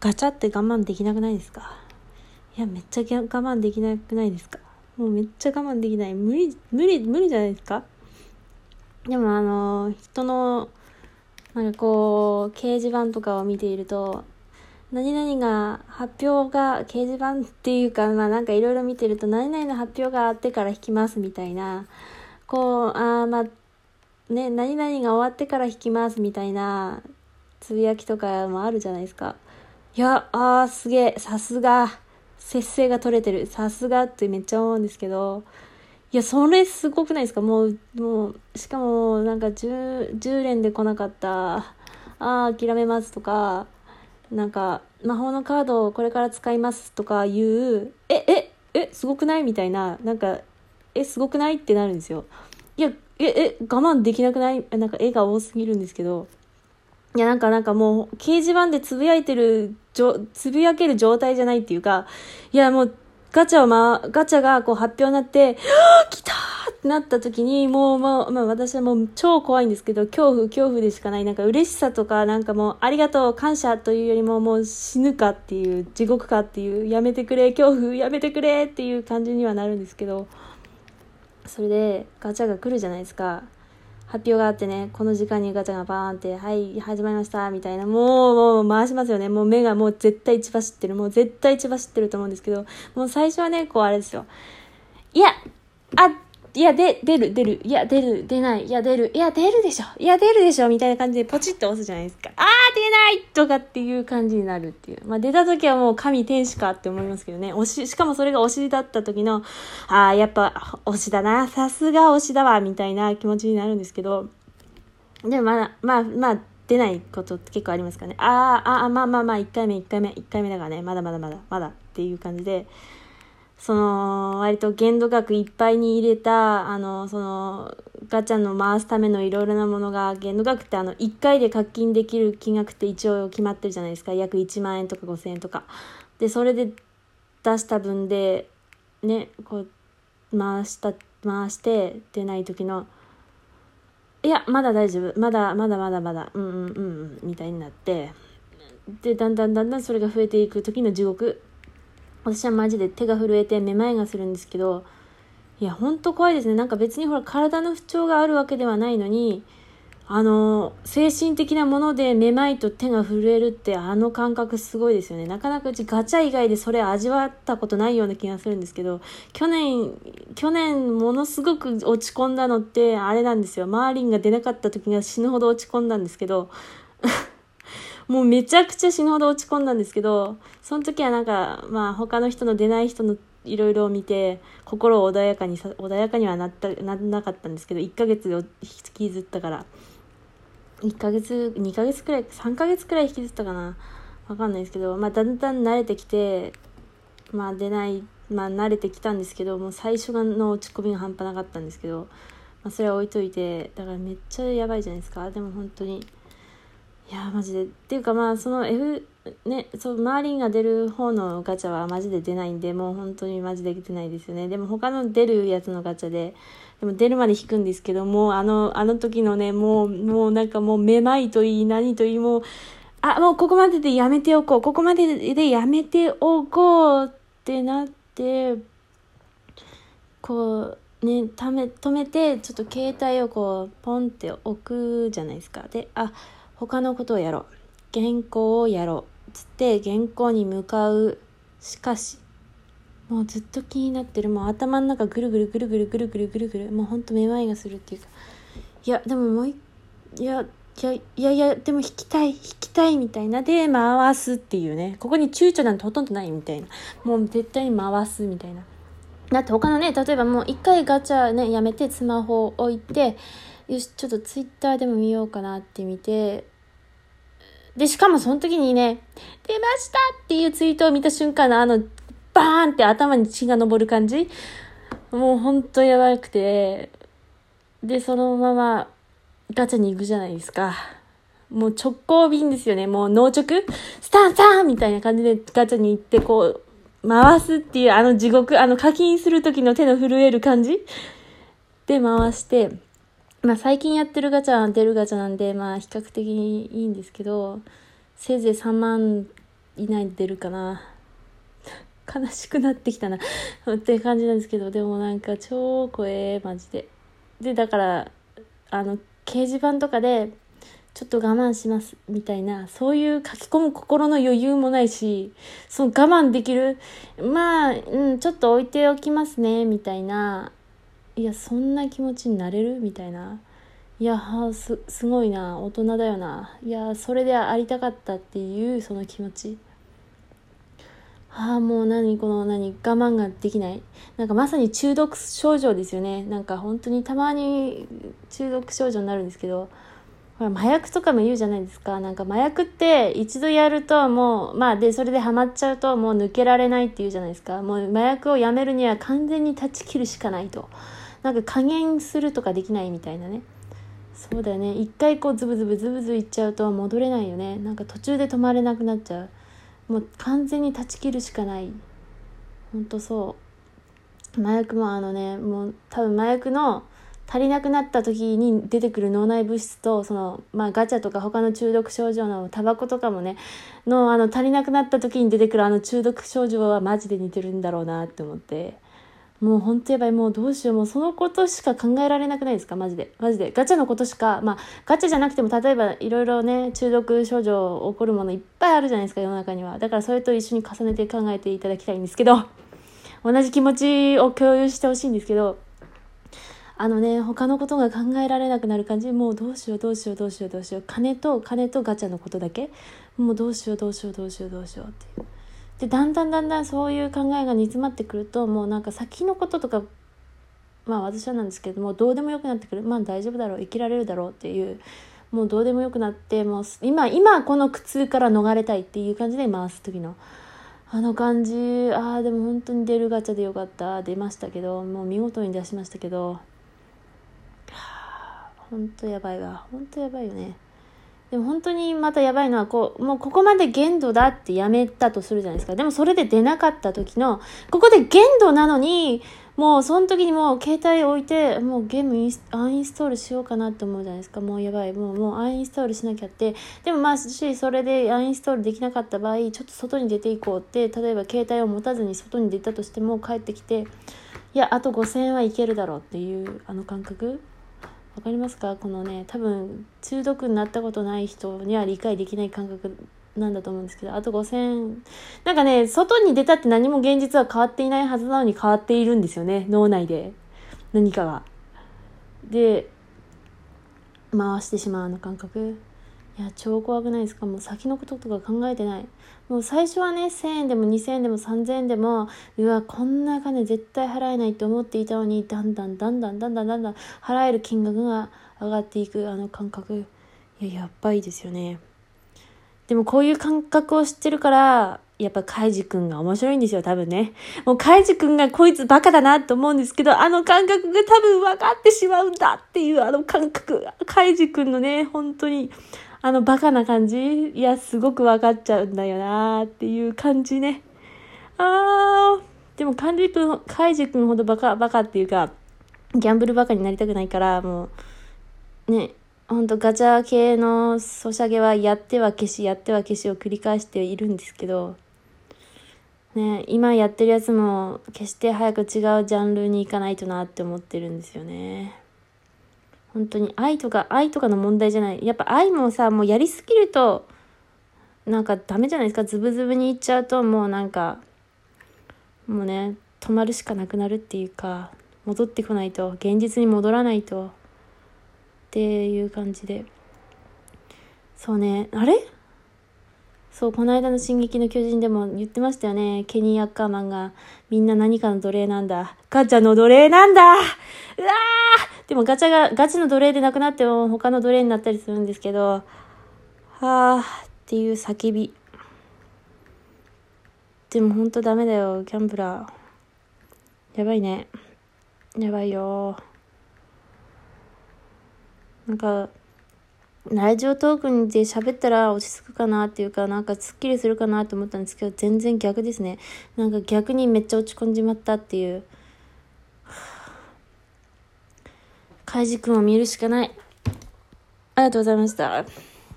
ガチャって我慢できなくないですか？いや、めっちゃ我慢できなくないですか？もうめっちゃ我慢できない。無理、無理、無理じゃないですか？でもあの、人の、なんかこう、掲示板とかを見ていると、何々が発表が掲示板っていうか、まあなんかいろいろ見てると、何々の発表があってから引きますみたいな、こう、あまあ、ね、何々が終わってから引きますみたいな、つぶやきとかもあるじゃないですか。いや、あーすげえ、さすが、節制が取れてる、さすがってめっちゃ思うんですけど、いや、それすごくないですか？もう、もう、しかも、なんか10、10連で来なかった、ああ、諦めますとか、なんか、魔法のカードをこれから使いますとかいう、え、え、え、すごくない？みたいな、なんか、え、すごくない？ってなるんですよ。いや、え、え、我慢できなくない？なんか絵が多すぎるんですけど、いや、なんかなんかもう、掲示板でつぶやいてる、つぶやける状態じゃないっていうか、いや、もう、ガチャをま、ガチャがこう発表になって、はぁ来たってなった時に、もう、まあ、まあ私はもう超怖いんですけど、恐怖、恐怖でしかない。なんか嬉しさとか、なんかもう、ありがとう、感謝というよりも、もう死ぬかっていう、地獄かっていう、やめてくれ、恐怖、やめてくれっていう感じにはなるんですけど、それで、ガチャが来るじゃないですか。発表があってね、この時間にガチャがバーンって、はい、始まりました、みたいな、もう、もう回しますよね。もう目がもう絶対血走ってる。もう絶対血走ってると思うんですけど、もう最初はね、こうあれですよ。いや、あっ、いや、で、出る、出る、いや、出る、出ない、いや、出る、いや、出るでしょ、いや、出るでしょ、みたいな感じでポチッと押すじゃないですか。あー、出ないとかっていう感じになるっていう。まあ、出た時はもう神天使かって思いますけどね。推し、しかもそれが推しだった時の、あー、やっぱ推しだな、さすが推しだわ、みたいな気持ちになるんですけど、でもまあ、まあ、まあ、出ないことって結構ありますからね。あー、あー、まあまあまあ、1回目、1回目、1回目だからね、まだまだまだ、まだっていう感じで、その、割と限度額いっぱいに入れた、あの、その、ガチャの回すためのいろいろなものが、限度額ってあの、1回で課金できる金額って一応決まってるじゃないですか。約1万円とか5000円とか。で、それで出した分で、ね、こう、回した、回して出ない時の、いや、まだ大丈夫。まだ、まだまだまだ、うんうんうんうん、みたいになって、で、だんだんだんだんそれが増えていく時の地獄。私はマジで手が震えてめまいがするんですけど、いや、ほんと怖いですね。なんか別にほら体の不調があるわけではないのに、あの、精神的なものでめまいと手が震えるってあの感覚すごいですよね。なかなかうちガチャ以外でそれ味わったことないような気がするんですけど、去年、去年ものすごく落ち込んだのってあれなんですよ。マーリンが出なかった時が死ぬほど落ち込んだんですけど、もうめちゃくちゃ死ぬほど落ち込んだんですけど、その時はなんか、まあ他の人の出ない人のいろいろ見て、心を穏やかにさ、穏やかにはなった、ななかったんですけど、1ヶ月を引きずったから、1ヶ月、2ヶ月くらい、3ヶ月くらい引きずったかな。わかんないですけど、まあだんだん慣れてきて、まあ出ない、まあ慣れてきたんですけど、もう最初の落ち込みが半端なかったんですけど、まあそれは置いといて、だからめっちゃやばいじゃないですか。でも本当に、いやマジで。っていうかまあその F ねそうマーリンが出る方のガチャはマジで出ないんでもう本当にマジで出ないですよね。でも他の出るやつのガチャででも出るまで引くんですけどもうあのあの時のねもうもうなんかもうめまいといい何といいもうあもうここまででやめておこう。ここまででやめておこうってなってこうねため止めてちょっと携帯をこうポンって置くじゃないですか。であ他のことをやろう。原稿をやろう。つって原稿に向かう。しかしもうずっと気になってる。もう頭の中ぐるぐるぐるぐるぐるぐるぐるぐる。もうほんとめまいがするっていうか。いやでももういやいやいやいやでも弾きたい。弾きたいみたいな。で回すっていうね。ここに躊躇なんてほとんどないみたいな。もう絶対に回すみたいな。だって他のね例えばもう一回ガチャねやめてスマホを置いてよしちょっとツイッターでも見ようかなって見てで、しかもその時にね、出ましたっていうツイートを見た瞬間のあの、バーンって頭に血が昇る感じもうほんとやばくて、で、そのままガチャに行くじゃないですか。もう直行便ですよね。もう脳直スタンスタンみたいな感じでガチャに行って、こう、回すっていうあの地獄、あの課金する時の手の震える感じで回して、まあ最近やってるガチャは出るガチャなんで、まあ比較的いいんですけど、せいぜい3万以内で出るかな。悲しくなってきたな。って感じなんですけどでもなんか超怖えマジで。でだからあの掲示板とかでちょっと我慢しますみたいなそういう書き込む心の余裕もないしその我慢できるまあ、うん、ちょっと置いておきますねみたいないやそんな気持ちになれる？みたいな。いやすすごいな大人だよな。いやそれでありたかったっていうその気持ち。ああもう何この何我慢ができない。なんかまさに中毒症状ですよね。なんか本当にたまに中毒症状になるんですけど。ほら麻薬とかも言うじゃないですか。なんか麻薬って一度やるともうまあでそれでハマっちゃうともう抜けられないって言うじゃないですか。もう麻薬をやめるには完全に断ち切るしかないと。なんか加減するとかできないみたいなね。そうだよね。一回こうズブズブズブズブいっちゃうと戻れないよね。なんか途中で止まれなくなっちゃう。もう完全に断ち切るしかない。ほんとそう。麻薬もあのねもう多分麻薬の足りなくなった時に出てくる脳内物質とその、まあ、ガチャとか他の中毒症状のタバコとかもねのあの足りなくなった時に出てくるあの中毒症状はマジで似てるんだろうなって思って。もうほんとやばいもうどうしようもうそのことしか考えられなくないですか？マジで。マジで。ガチャのことしかまあガチャじゃなくても例えばいろいろね中毒症状起こるものいっぱいあるじゃないですか世の中には。だからそれと一緒に重ねて考えていただきたいんですけど同じ気持ちを共有してほしいんですけどあのね他のことが考えられなくなる感じもうどうしようどうしようどうしようどうしよう。金と金とガチャのことだけ？もうどうしようどうしようどうしようどうしようっていう。でだんだんだんだんそういう考えが煮詰まってくるともうなんか先のこととかまあ私はなんですけどもどうでもよくなってくる。まあ大丈夫だろう。生きられるだろうっていうもうどうでもよくなってもう今今この苦痛から逃れたいっていう感じで回す時のあの感じ。ああでも本当に出るガチャでよかった。出ましたけどもう見事に出しましたけど。本当やばいわ。本当やばいよね。でも本当にまたやばいのは、こう、もうここまで限度だってやめたとするじゃないですか。でもそれで出なかった時の、ここで限度なのに、もうその時にもう携帯置いて、もうゲームインアンインストールしようかなって思うじゃないですか。もうやばい。もう、もうアンインストールしなきゃって。でもまあ、し、それでアンインストールできなかった場合、ちょっと外に出ていこうって、例えば携帯を持たずに外に出たとしても帰ってきて、いや、あと5000円はいけるだろうっていう、あの感覚わかりますか？このね多分中毒になったことない人には理解できない感覚なんだと思うんですけどあと5000なんかね外に出たって何も現実は変わっていないはずなのに変わっているんですよね脳内で。何かが。で回してしまうの感覚。いや超怖くないですか？もう先のこととか考えてないもう最初はね1000円でも2000円でも3000円でもうわこんな金絶対払えないと思っていたのにだんだんだんだんだんだんだんだん払える金額が上がっていくあの感覚いややっばいですよねでもこういう感覚を知ってるからやっぱカイジ君が面白いんですよ、多分ね。もうカイジ君がこいつバカだなと思うんですけど、あの感覚が多分分かってしまうんだっていうあの感覚。カイジ君のね、本当に、あのバカな感じ？いや、すごく分かっちゃうんだよなっていう感じね。あー、でもカンジ君、カイジ君ほどバカ、バカっていうか、ギャンブルバカになりたくないから、もう、ね、ほんとガチャ系のソシャゲはやっては消し、やっては消しを繰り返しているんですけど、ね、今やってるやつも決して早く違うジャンルに行かないとなって思ってるんですよね。本当に愛とか愛とかの問題じゃない。やっぱ愛もさもうやりすぎるとなんかダメじゃないですか。ズブズブにいっちゃうともうなんかもうね止まるしかなくなるっていうか戻ってこないと現実に戻らないとっていう感じで。そうね。あれ？そうこの間の「進撃の巨人」でも言ってましたよねケニー・アッカーマンがみんな何かの奴隷なんだガチャの奴隷なんだうわーでもガチャが、ガチの奴隷でなくなっても他の奴隷になったりするんですけど、はあっていう叫び。でもほんとダメだよ、ギャンブラー。やばいね。やばいよ。なんか、ラジオトークで喋ったら落ち着くかなっていうか、なんかすっきりするかなと思ったんですけど、全然逆ですね。なんか逆にめっちゃ落ち込んじまったっていう。カイジ君を見るしかない。ありがとうございました。